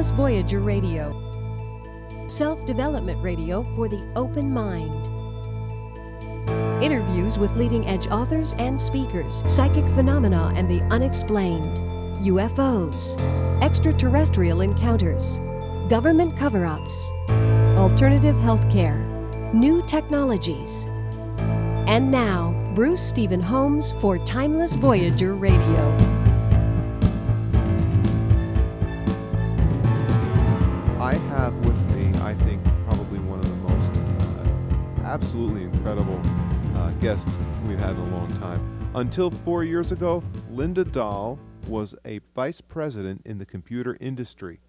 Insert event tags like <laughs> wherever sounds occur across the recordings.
Timeless Voyager Radio, self development radio for the open mind. Interviews with leading edge authors and speakers, psychic phenomena and the unexplained, UFOs, extraterrestrial encounters, government cover ups, alternative healthcare, new technologies. And now, Bruce Stephen Holms for Timeless Voyager Radio. I think, probably one of the most uh, absolutely incredible uh, guests we've had in a long time. Until four years ago, Linda Dahl was a vice president in the computer industry.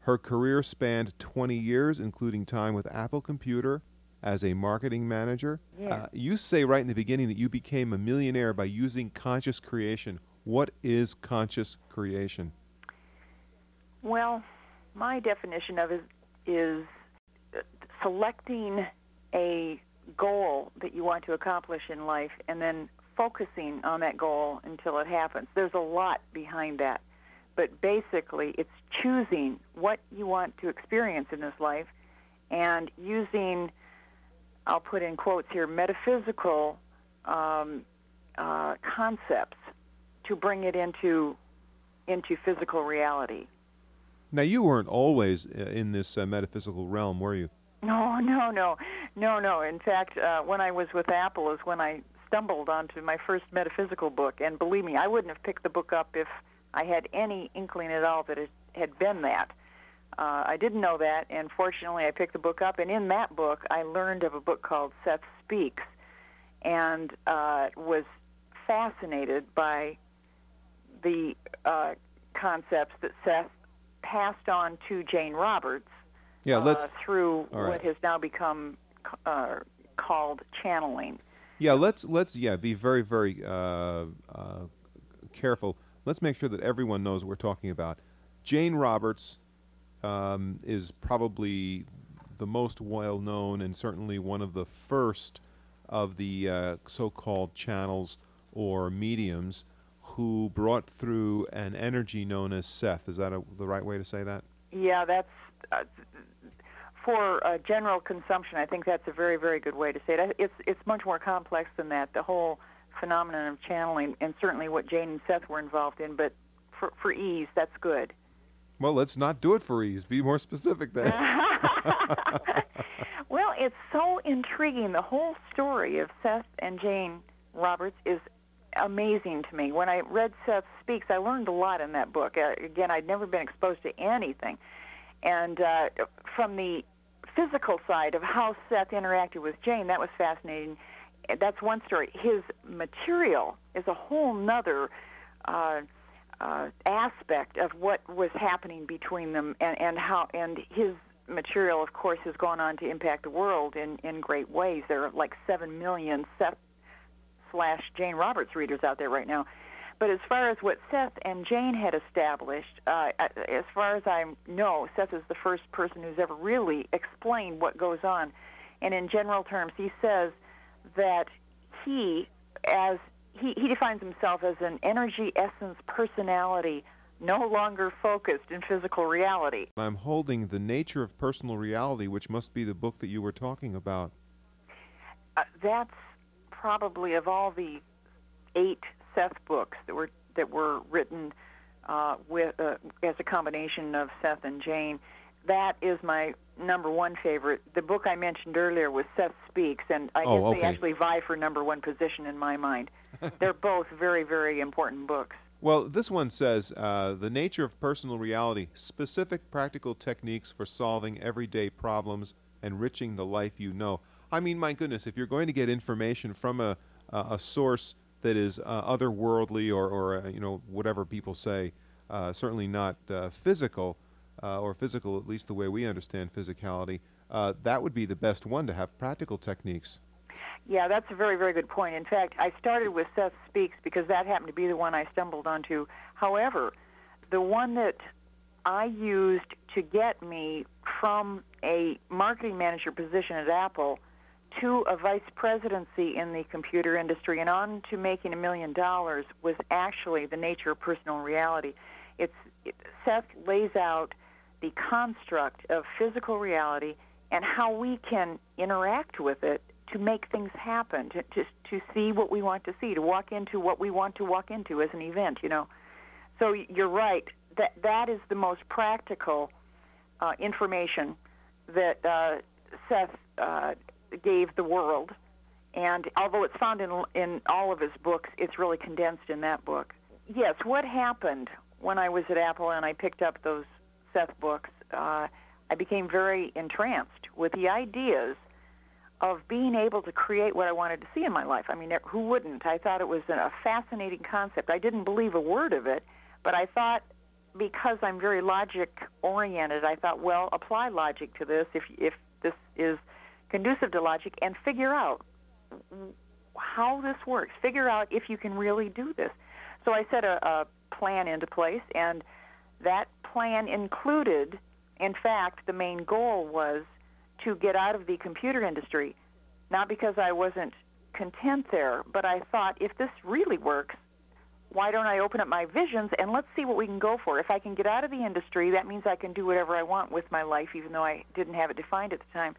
Her career spanned 20 years, including time with Apple Computer as a marketing manager. Yeah. Uh, you say right in the beginning that you became a millionaire by using conscious creation. What is conscious creation? Well, my definition of it is selecting a goal that you want to accomplish in life and then focusing on that goal until it happens. There's a lot behind that. But basically, it's choosing what you want to experience in this life and using, I'll put in quotes here, metaphysical um, uh, concepts to bring it into into physical reality. Now, you weren't always uh, in this uh, metaphysical realm, were you? No, <laughs> no, no, no, no. In fact, uh, when I was with Apple is when I stumbled onto my first metaphysical book, and believe me, I wouldn't have picked the book up if I had any inkling at all that it had been that. Uh, I didn't know that, and fortunately, I picked the book up, and in that book, I learned of a book called Seth Speaks, and uh, was fascinated by the uh, concepts that Seth passed on to Jane Roberts Yeah, let's uh, through right. what has now become uh, called channeling. yeah, let's let's yeah, be very very uh, uh, careful. Let's make sure that everyone knows what we're talking about. Jane Roberts um, is probably the most well known and certainly one of the first of the uh, so-called channels or mediums who brought through an energy known as Seth. Is that a, the right way to say that? Yeah, that's uh, for uh, general consumption. I think that's a very, very good way to say it. It's it's much more complex than that. The whole phenomenon of channeling, and certainly what Jane and Seth were involved in. But for for ease, that's good. Well, let's not do it for ease. Be more specific then. <laughs> <laughs> well, it's so intriguing. The whole story of Seth and Jane Roberts is amazing to me. When I read Seth Speaks, I learned a lot in that book. Uh, again, I'd never been exposed to anything. And uh, from the physical side of how Seth interacted with Jane, that was fascinating. That's one story. His material is a whole nother uh, uh, aspect of what was happening between them, and, and how and his material, of course, has gone on to impact the world in in great ways. There are like seven million Seth slash Jane Roberts readers out there right now. But as far as what Seth and Jane had established, uh, as far as I know, Seth is the first person who's ever really explained what goes on. And in general terms, he says that he, as he, he defines himself as an energy essence personality, no longer focused in physical reality. I'm holding The Nature of Personal Reality, which must be the book that you were talking about. Uh, that's probably of all the eight Seth books that were that were written uh, with uh, as a combination of Seth and Jane. That is my number one favorite. The book I mentioned earlier was Seth Speaks, and I Oh, guess okay. they actually vie for number one position in my mind. <laughs> They're both very, very important books. Well, this one says uh, The Nature of Personal Reality Specific Practical Techniques for Solving Everyday Problems, Enriching the Life You Know. I mean, my goodness, if you're going to get information from a, a, source that is uh, otherworldly or, or uh, you know, whatever people say, uh, certainly not uh, physical, uh, or physical at least the way we understand physicality, that would be the best one to have practical techniques. Yeah, that's a very, very good point. In fact, I started with Seth Speaks because that happened to be the one I stumbled onto. However, the one that I used to get me from a marketing manager position at Apple to a vice presidency in the computer industry and on to making a million dollars was actually the nature of personal reality. It's it, Seth lays out the construct of physical reality and how we can interact with it to make things happen, to, to, to see what we want to see, to walk into what we want to walk into as an event, you know. So you're right. That, that is the most practical uh, information that uh, Seth uh, gave the world. And although it's found in, in all of his books, it's really condensed in that book. Yes, what happened when I was at Apple and I picked up those Seth books, uh, I became very entranced with the ideas of being able to create what I wanted to see in my life. I mean, who wouldn't? I thought it was a fascinating concept. I didn't believe a word of it, but I thought because I'm very logic oriented, I thought, well, apply logic to this if if this is conducive to logic and figure out how this works. Figure out if you can really do this. So I set a, a plan into place, and that plan included, in fact, the main goal was to get out of the computer industry. Not because I wasn't content there, but I thought if this really works, why don't I open up my visions and let's see what we can go for? If I can get out of the industry, that means I can do whatever I want with my life, even though I didn't have it defined at the time.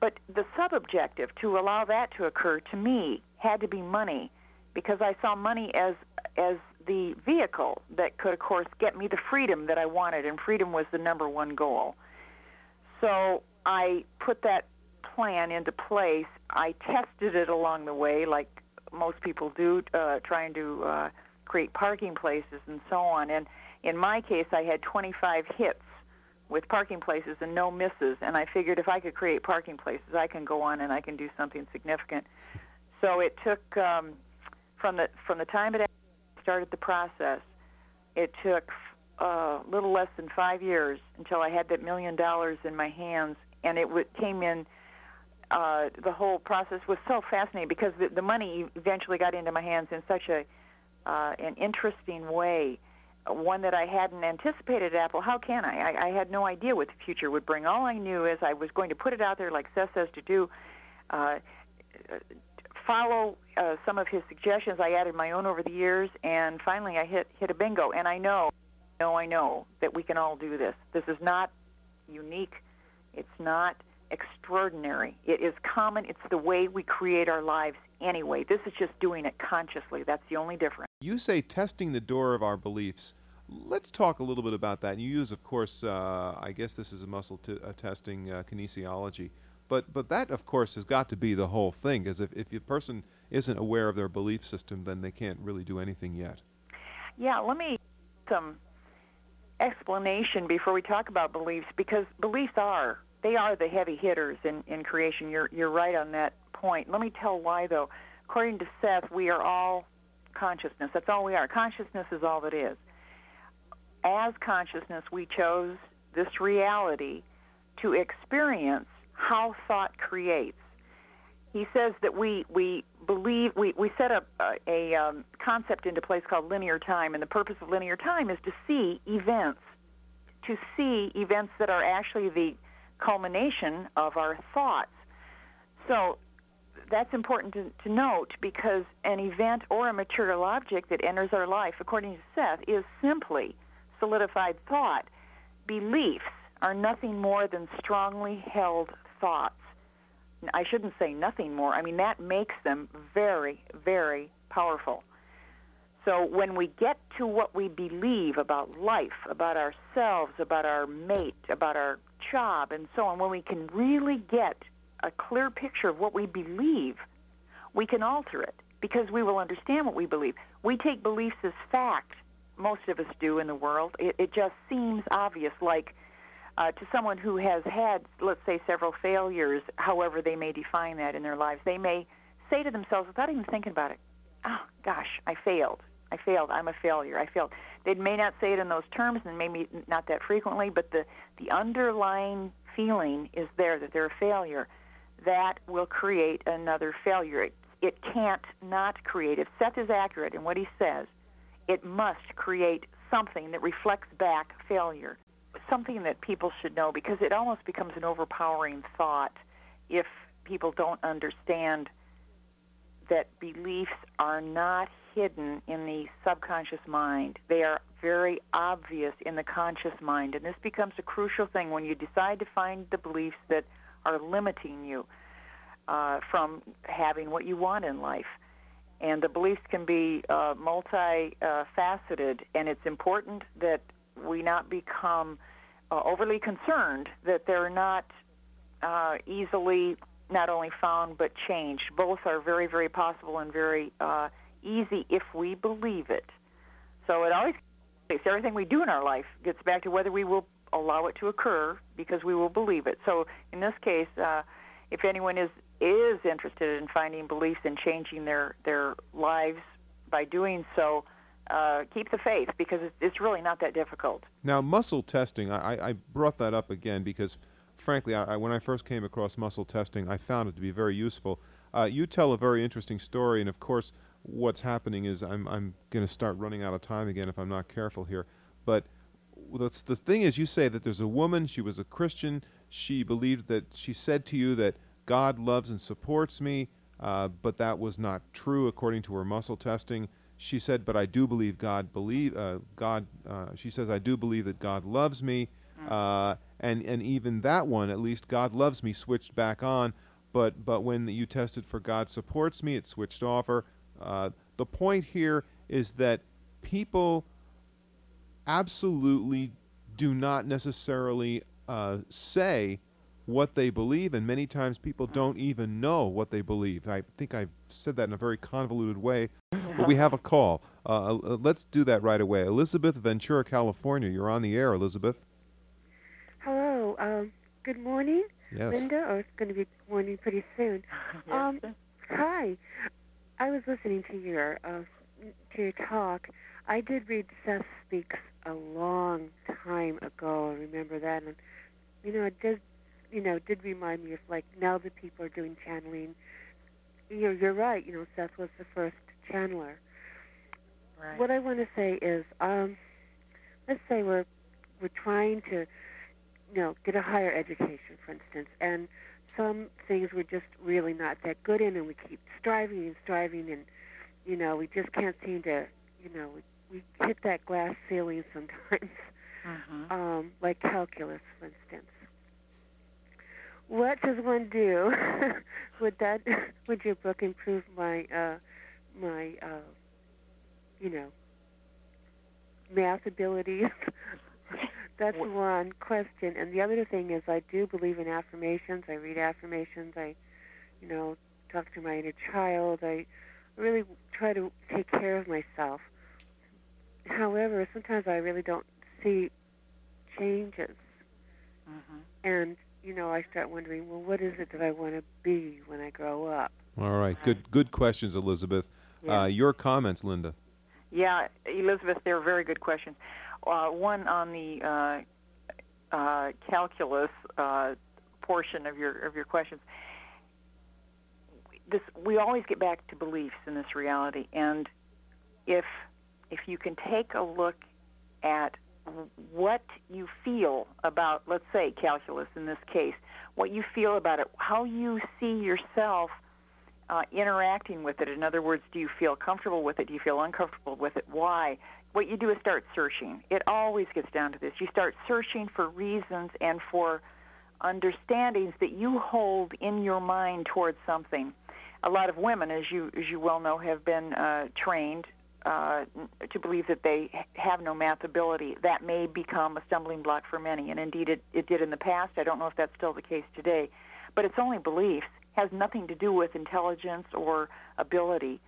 But the sub objective to allow that to occur to me had to be money because I saw money as as the vehicle that could of course get me the freedom that I wanted and freedom was the number one goal. So I put that plan into place. I tested it along the way like most people do uh trying to uh create parking places and so on. And in my case, I had 25 hits with parking places and no misses. And I figured if I could create parking places, I can go on and I can do something significant. So it took um, from the from the time it started the process, it took a uh, little less than five years until I had that million dollars in my hands, and it w- came in. Uh, the whole process was so fascinating because the, the money eventually got into my hands in such a uh, an interesting way, one that I hadn't anticipated at Apple. How can I? I? I had no idea what the future would bring. All I knew is I was going to put it out there, like Seth says to do. Uh, follow uh, some of his suggestions. I added my own over the years, and finally I hit hit a bingo. And I know, know, I know that we can all do this. This is not unique. It's not extraordinary. It is common. It's the way we create our lives anyway. This is just doing it consciously. That's the only difference. You say testing the door of our beliefs. Let's talk a little bit about that. And You use, of course, uh, I guess this is a muscle testing uh, kinesiology. But, but that, of course, has got to be the whole thing, because if, if a person isn't aware of their belief system, then they can't really do anything yet. Yeah, let me some explanation before we talk about beliefs, because beliefs are they are the heavy hitters in, in creation. You're you're right on that point. Let me tell why though. According to Seth, we are all consciousness. That's all we are. Consciousness is all that is. As consciousness, we chose this reality to experience how thought creates. He says that we, we believe, we, we set up a, a um, concept into place called linear time, and the purpose of linear time is to see events, to see events that are actually the culmination of our thoughts. So that's important to, to note because an event or a material object that enters our life, according to Seth, is simply solidified thought. Beliefs are nothing more than strongly held thoughts. I shouldn't say nothing more. I mean, that makes them very, very powerful. So when we get to what we believe about life, about ourselves, about our mate, about our job, and so on, when we can really get a clear picture of what we believe, we can alter it because we will understand what we believe. We take beliefs as fact. Most of us do in the world. It, it just seems obvious, like uh, to someone who has had, let's say, several failures, however they may define that in their lives, they may say to themselves without even thinking about it, oh, gosh, I failed. I failed. I'm a failure. I failed. They may not say it in those terms and maybe not that frequently, but the, the underlying feeling is there that they're a failure. That will create another failure. It, it can't not create. If Seth is accurate in what he says, it must create something that reflects back failure something that people should know because it almost becomes an overpowering thought if people don't understand that beliefs are not hidden in the subconscious mind. They are very obvious in the conscious mind. And this becomes a crucial thing when you decide to find the beliefs that are limiting you uh, from having what you want in life. And the beliefs can be uh, multi-faceted, and it's important that we not become uh, overly concerned that they're not uh, easily not only found but changed. Both are very, very possible and very uh, easy if we believe it. So it always everything we do in our life gets back to whether we will allow it to occur because we will believe it. So in this case, uh, if anyone is is interested in finding beliefs and changing their their lives by doing so, uh, keep the faith because it's, it's really not that difficult. Now, muscle testing, I, I brought that up again because, frankly, I, I, when I first came across muscle testing, I found it to be very useful. Uh, you tell a very interesting story, and of course, what's happening is I'm, I'm going to start running out of time again if I'm not careful here. But the, the thing is, you say that there's a woman, she was a Christian, she believed that, she said to you that God loves and supports me, uh, but that was not true according to her muscle testing. She said, but I do believe God believe uh, God. Uh, she says, I do believe that God loves me, mm. uh, and and even that one, at least God loves me, switched back on. But but when you tested for God supports me, it switched off her. Uh, the point here is that people absolutely do not necessarily uh, say what they believe, and many times people don't even know what they believe. I think I've said that in a very convoluted way, but we have a call. Uh, uh, let's do that right away. Elizabeth, Ventura, California. You're on the air, Elizabeth. Hello. Um, good morning, yes. Linda. Or it's going to be morning pretty soon. <laughs> yes. Um, hi. I was listening to your uh, to your talk. I did read Seth Speaks a long time ago. I remember that, and you know, it did, you know, did remind me of like now that people are doing channeling. You know, you're right. You know, Seth was the first channeler. Right. What I want to say is, um, let's say we're we're trying to, you know, get a higher education, for instance, and some things we're just really not that good in, and we keep striving and striving, and you know we just can't seem to, you know, we, we hit that glass ceiling sometimes, mm-hmm. <laughs> um, like calculus, for instance. What does one do? <laughs> would that <laughs> would your book improve my uh, my uh, you know math abilities? That's one question. And the other thing is, I do believe in affirmations. I read affirmations. I, you know, talk to my inner child. I really try to take care of myself. However, sometimes I really don't see changes. Mm-hmm. And, you know, I start wondering, well, what is it that I want to be when I grow up? All right. Good good questions, Elizabeth. Yeah. Uh, your comments, Linda. Yeah, Elizabeth, they're very good questions. Uh, one on the uh, uh, calculus uh, portion of your of your questions. This we always get back to beliefs in this reality, and if if you can take a look at what you feel about, let's say, calculus in this case, what you feel about it, how you see yourself uh, interacting with it. In other words, do you feel comfortable with it? Do you feel uncomfortable with it? Why? what you do is start searching. It always gets down to this. You start searching for reasons and for understandings that you hold in your mind towards something. A lot of women, as you as you well know, have been uh, trained uh, to believe that they have no math ability. That may become a stumbling block for many, and indeed it, it did in the past. I don't know if that's still the case today, but it's only beliefs. Has nothing to do with intelligence or ability.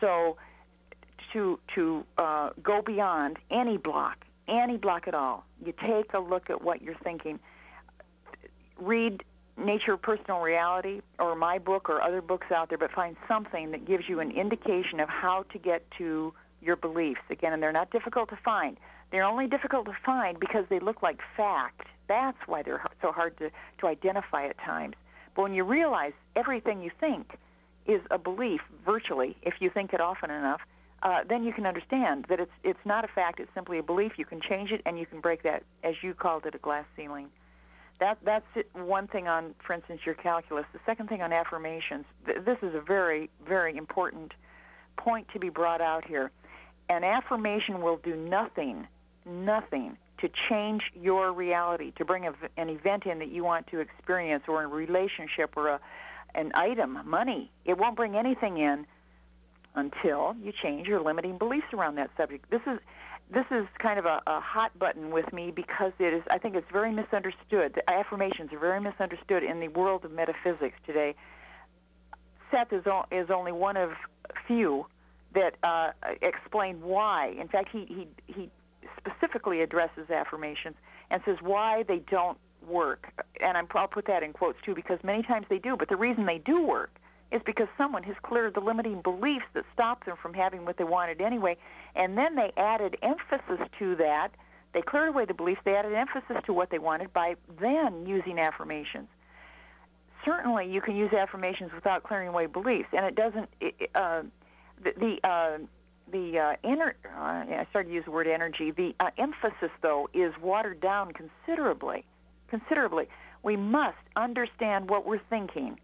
So to to uh, go beyond any block, any block at all. You take a look at what you're thinking. Read Nature of Personal Reality or my book or other books out there, but find something that gives you an indication of how to get to your beliefs. Again, and they're not difficult to find. They're only difficult to find because they look like fact. That's why they're so hard to, to identify at times. But when you realize everything you think is a belief, virtually, if you think it often enough, uh, then you can understand that it's it's not a fact; it's simply a belief. You can change it, and you can break that, as you called it, a glass ceiling. That that's it, one thing on, for instance, your calculus. The second thing on affirmations. Th- this is a very very important point to be brought out here. An affirmation will do nothing, nothing to change your reality, to bring a, an event in that you want to experience, or a relationship, or a, an item, money. It won't bring anything in until you change your limiting beliefs around that subject. This is this is kind of a, a hot button with me because it is. I think it's very misunderstood. The affirmations are very misunderstood in the world of metaphysics today. Seth is o- is only one of few that uh, explain why. In fact, he he he specifically addresses affirmations and says why they don't work. And I'm, I'll put that in quotes too because many times they do. But the reason they do work is because someone has cleared the limiting beliefs that stop them from having what they wanted anyway. And then they added emphasis to that. They cleared away the beliefs. They added emphasis to what they wanted by then using affirmations. Certainly, you can use affirmations without clearing away beliefs, and it doesn't. Uh, the the, uh, the uh. Uh, I started to use the word energy. The uh, emphasis, though, is watered down considerably. Considerably. We must understand what we're thinking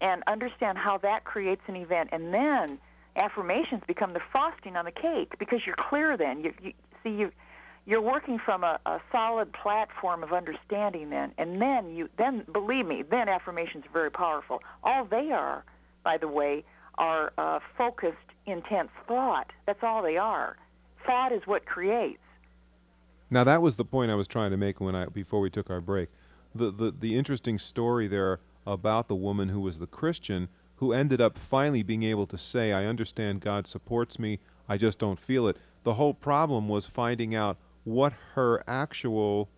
and understand how that creates an event. And then affirmations become the frosting on the cake because you're clear then. You, you see you you're working from a, a solid platform of understanding then and then you then believe me then affirmations are very powerful all they are by the way are uh, focused intense thought that's all they are thought is what creates Now that was the point I was trying to make when I before we took our break. The the the interesting story there about the woman who was the Christian who ended up finally being able to say, I understand God supports me, I just don't feel it. The whole problem was finding out what her actual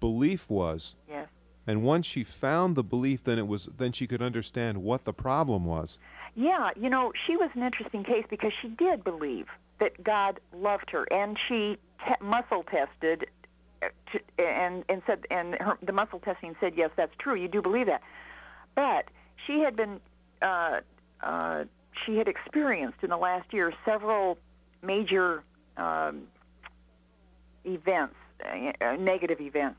belief was. yes And once she found the belief, then it was then she could understand what the problem was. Yeah, you know, she was an interesting case because she did believe that God loved her, and she te- muscle tested, uh, to, and and said, and her, the muscle testing said, yes, that's true. You do believe that, but she had been, uh, uh, she had experienced in the last year several major um, events, uh, negative events,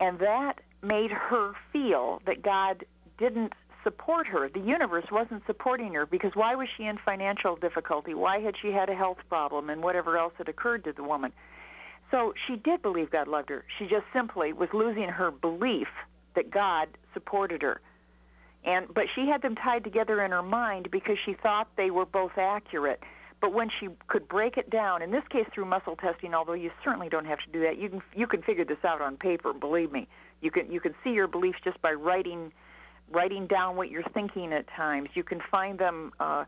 and that made her feel that God didn't support her. The universe wasn't supporting her because why was she in financial difficulty? Why had she had a health problem and whatever else had occurred to the woman? So she did believe God loved her. She just simply was losing her belief that God supported her. And but she had them tied together in her mind because she thought they were both accurate. But when she could break it down, in this case through muscle testing, although you certainly don't have to do that, you can you can figure this out on paper. Believe me, you can you can see your beliefs just by writing writing down what you're thinking at times. You can find them. Uh,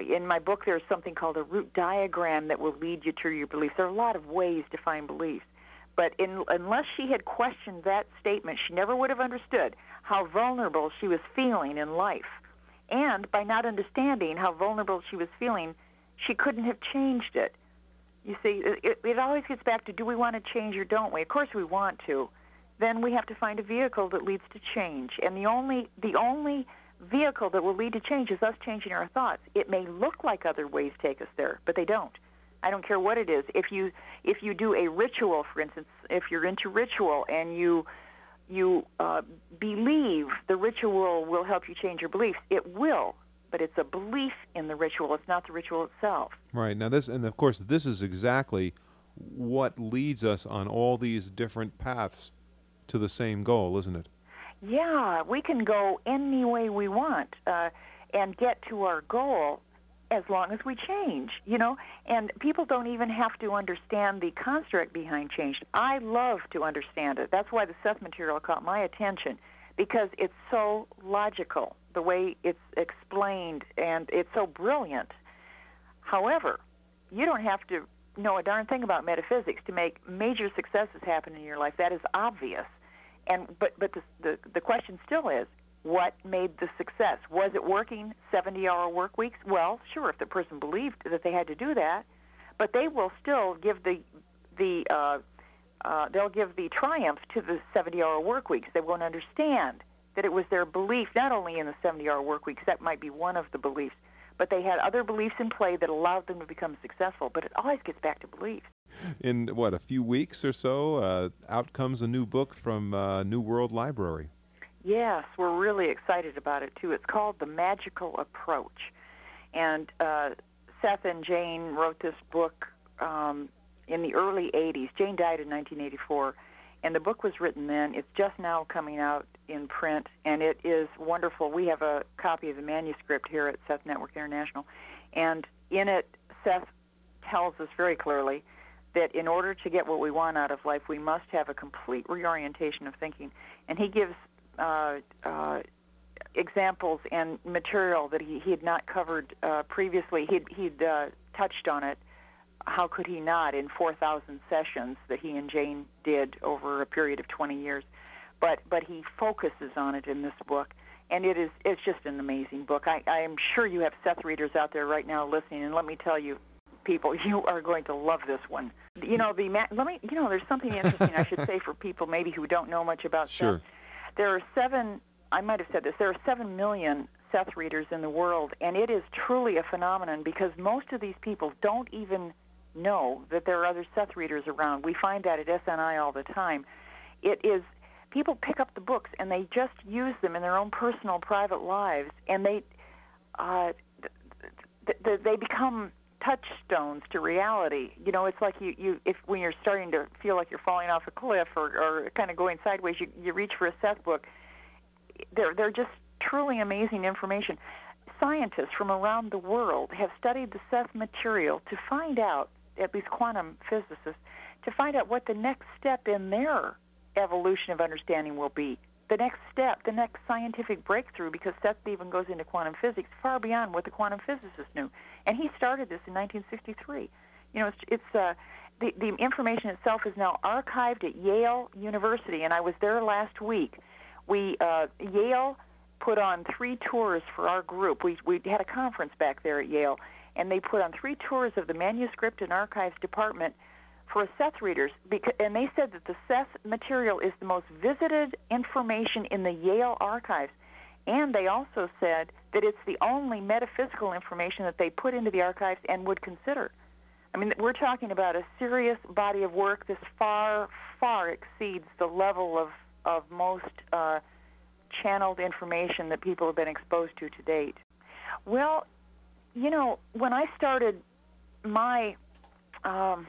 in my book, there's something called a root diagram that will lead you to your beliefs. There are a lot of ways to find beliefs. But in, unless she had questioned that statement, she never would have understood how vulnerable she was feeling in life. And by not understanding how vulnerable she was feeling, she couldn't have changed it. You see, it, it always gets back to do we want to change or don't we? Of course we want to. Then we have to find a vehicle that leads to change. And the only the only vehicle that will lead to change is us changing our thoughts. It may look like other ways take us there, but they don't. I don't care what it is. If you if you do a ritual, for instance, if you're into ritual and you you uh, believe the ritual will help you change your beliefs, it will. But it's a belief in the ritual. It's not the ritual itself. Right. Now this and of course this is exactly what leads us on all these different paths to the same goal, isn't it? Yeah, we can go any way we want uh, and get to our goal as long as we change, you know. And people don't even have to understand the construct behind change. I love to understand it. That's why the Seth material caught my attention because it's so logical the way it's explained and it's so brilliant. However, you don't have to know a darn thing about metaphysics to make major successes happen in your life. That is obvious. And but but the the, the question still is what made the success? Was it working 70 hour work weeks? Well, sure, if the person believed that they had to do that, but they will still give the the uh, uh, they'll give the triumph to the 70 hour work weeks. They won't understand that it was their belief not only in the 70 hour work weeks, that might be one of the beliefs, but they had other beliefs in play that allowed them to become successful. But it always gets back to beliefs. In what a few weeks or so, uh, out comes a new book from uh, New World Library. Yes, we're really excited about it too. It's called The Magical Approach. And uh, Seth and Jane wrote this book um, in the early 80s. Jane died in 1984, and the book was written then. It's just now coming out in print, and it is wonderful. We have a copy of the manuscript here at Seth Network International, and in it, Seth tells us very clearly that in order to get what we want out of life, we must have a complete reorientation of thinking. And he gives uh, uh, examples and material that he, he had not covered uh, previously. He'd, he'd uh, touched on it. How could he not in 4,000 sessions that he and Jane did over a period of 20 years? But but he focuses on it in this book, and it is it's just an amazing book. I, I am sure you have Seth readers out there right now listening, and let me tell you, people, <laughs> you are going to love this one. You know the let me you know there's something interesting I should say for people maybe who don't know much about Sure. Seth. There are seven. I might have said this. There are seven million Seth readers in the world, and it is truly a phenomenon because most of these people don't even know that there are other Seth readers around. We find that at SNI all the time. It is people pick up the books and they just use them in their own personal, private lives, and they uh, th- th- they become touchstones to reality. You know, it's like you, you if when you're starting to feel like you're falling off a cliff or, or kind of going sideways, you, you reach for a Seth book. They're they're just truly amazing information. Scientists from around the world have studied the Seth material to find out, at least quantum physicists, to find out what the next step in their evolution of understanding will be. The next step, the next scientific breakthrough, because Seth even goes into quantum physics far beyond what the quantum physicists knew. And he started this in 1963. You know, it's, it's uh, the, the information itself is now archived at Yale University, and I was there last week. We uh, Yale put on three tours for our group. We we had a conference back there at Yale, and they put on three tours of the manuscript and archives department for Seth readers, because, and they said that the Seth material is the most visited information in the Yale archives. And they also said that it's the only metaphysical information that they put into the archives and would consider. I mean, we're talking about a serious body of work. This far, far exceeds the level of, of most uh, channeled information that people have been exposed to to date. Well, you know, when I started my um,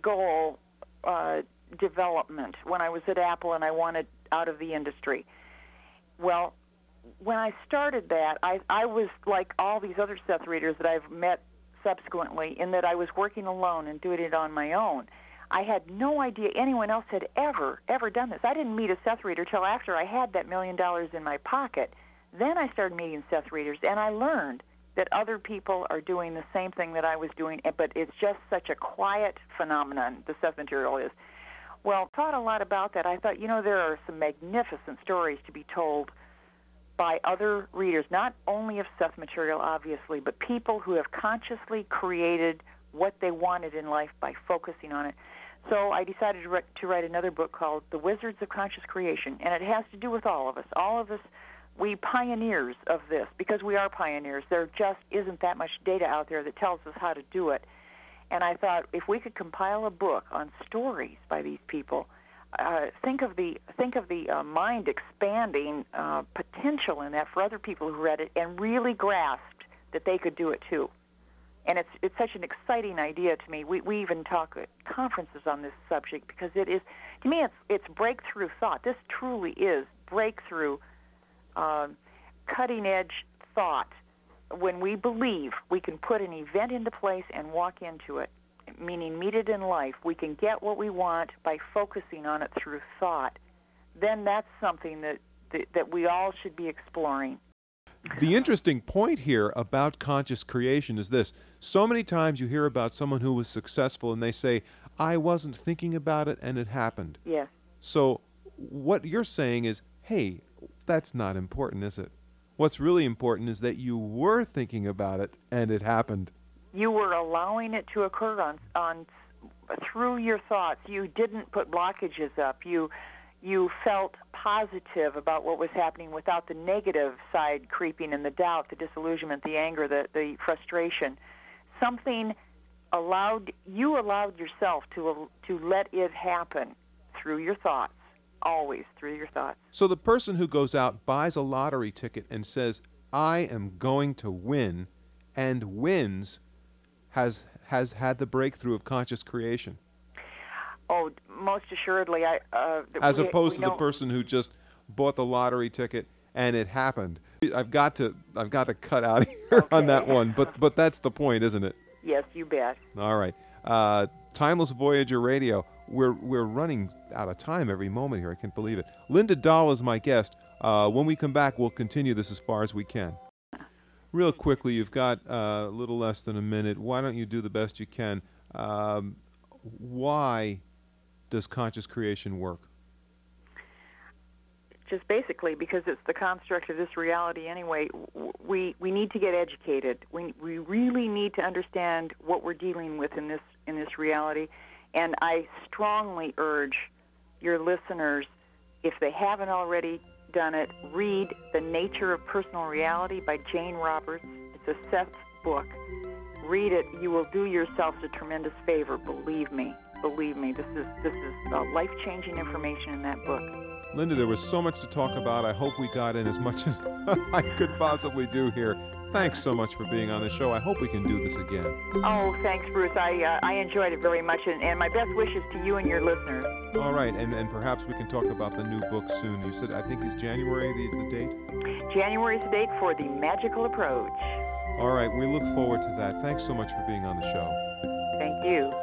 goal uh, development when I was at Apple and I wanted out of the industry. Well, when I started that, I, I was like all these other Seth readers that I've met subsequently, in that I was working alone and doing it on my own. I had no idea anyone else had ever, ever done this. I didn't meet a Seth reader till after I had that million dollars in my pocket. Then I started meeting Seth readers, and I learned that other people are doing the same thing that I was doing, but it's just such a quiet phenomenon, the Seth material is. Well, thought a lot about that. I thought, you know, there are some magnificent stories to be told by other readers, not only of Seth material, obviously, but people who have consciously created what they wanted in life by focusing on it. So I decided to, to write another book called The Wizards of Conscious Creation, and it has to do with all of us. All of us, we pioneers of this, because we are pioneers. There just isn't that much data out there that tells us how to do it. And I thought if we could compile a book on stories by these people, uh, think of the think of the uh, mind expanding uh, potential in that for other people who read it and really grasped that they could do it too. And it's it's such an exciting idea to me. We we even talk at conferences on this subject because it is to me it's it's breakthrough thought. This truly is breakthrough, um, cutting edge thought. When we believe we can put an event into place and walk into it, meaning meet it in life, we can get what we want by focusing on it through thought, then that's something that, that, that we all should be exploring. The interesting point here about conscious creation is this. So many times you hear about someone who was successful and they say, I wasn't thinking about it and it happened. Yes. So what you're saying is, hey, that's not important, is it? What's really important is that you were thinking about it and it happened. You were allowing it to occur on on through your thoughts. You didn't put blockages up. You you felt positive about what was happening without the negative side creeping in the doubt, the disillusionment, the anger, the the frustration. Something allowed you allowed yourself to to let it happen through your thoughts always through your thoughts. So the person who goes out buys a lottery ticket and says, "I am going to win," and wins has has had the breakthrough of conscious creation, Oh, most assuredly, I. Uh, as we- opposed we to the person who just bought the lottery ticket and it happened. I've got to I've got to cut out <laughs> here on that one, but but that's the point, isn't it? Yes, you bet. All right. Uh, Timeless Voyager Radio. We're we're running out of time every moment here. I can't believe it. Linda Dahl is my guest. Uh, when we come back, we'll continue this as far as we can. Real quickly, you've got uh, a little less than a minute. Why don't you do the best you can? Um, why does conscious creation work? just basically because it's the construct of this reality anyway we we need to get educated we we really need to understand what we're dealing with in this in this reality and i strongly urge your listeners if they haven't already done it read the nature of personal reality by jane roberts. It's a seth book. Read it. You will do yourselves a tremendous favor. Believe me. Believe me. This is this is uh, life-changing information in that book. Linda, there was so much to talk about. I hope we got in as much as <laughs> I could possibly do here. Thanks so much for being on the show. I hope we can do this again. Oh, thanks, Bruce. I uh, I enjoyed it very much, and, and my best wishes to you and your listeners. All right, and, and perhaps we can talk about the new book soon. You said, I think it's January, the, the date? January's the date for the magical approach. All right, we look forward to that. Thanks so much for being on the show. Thank you.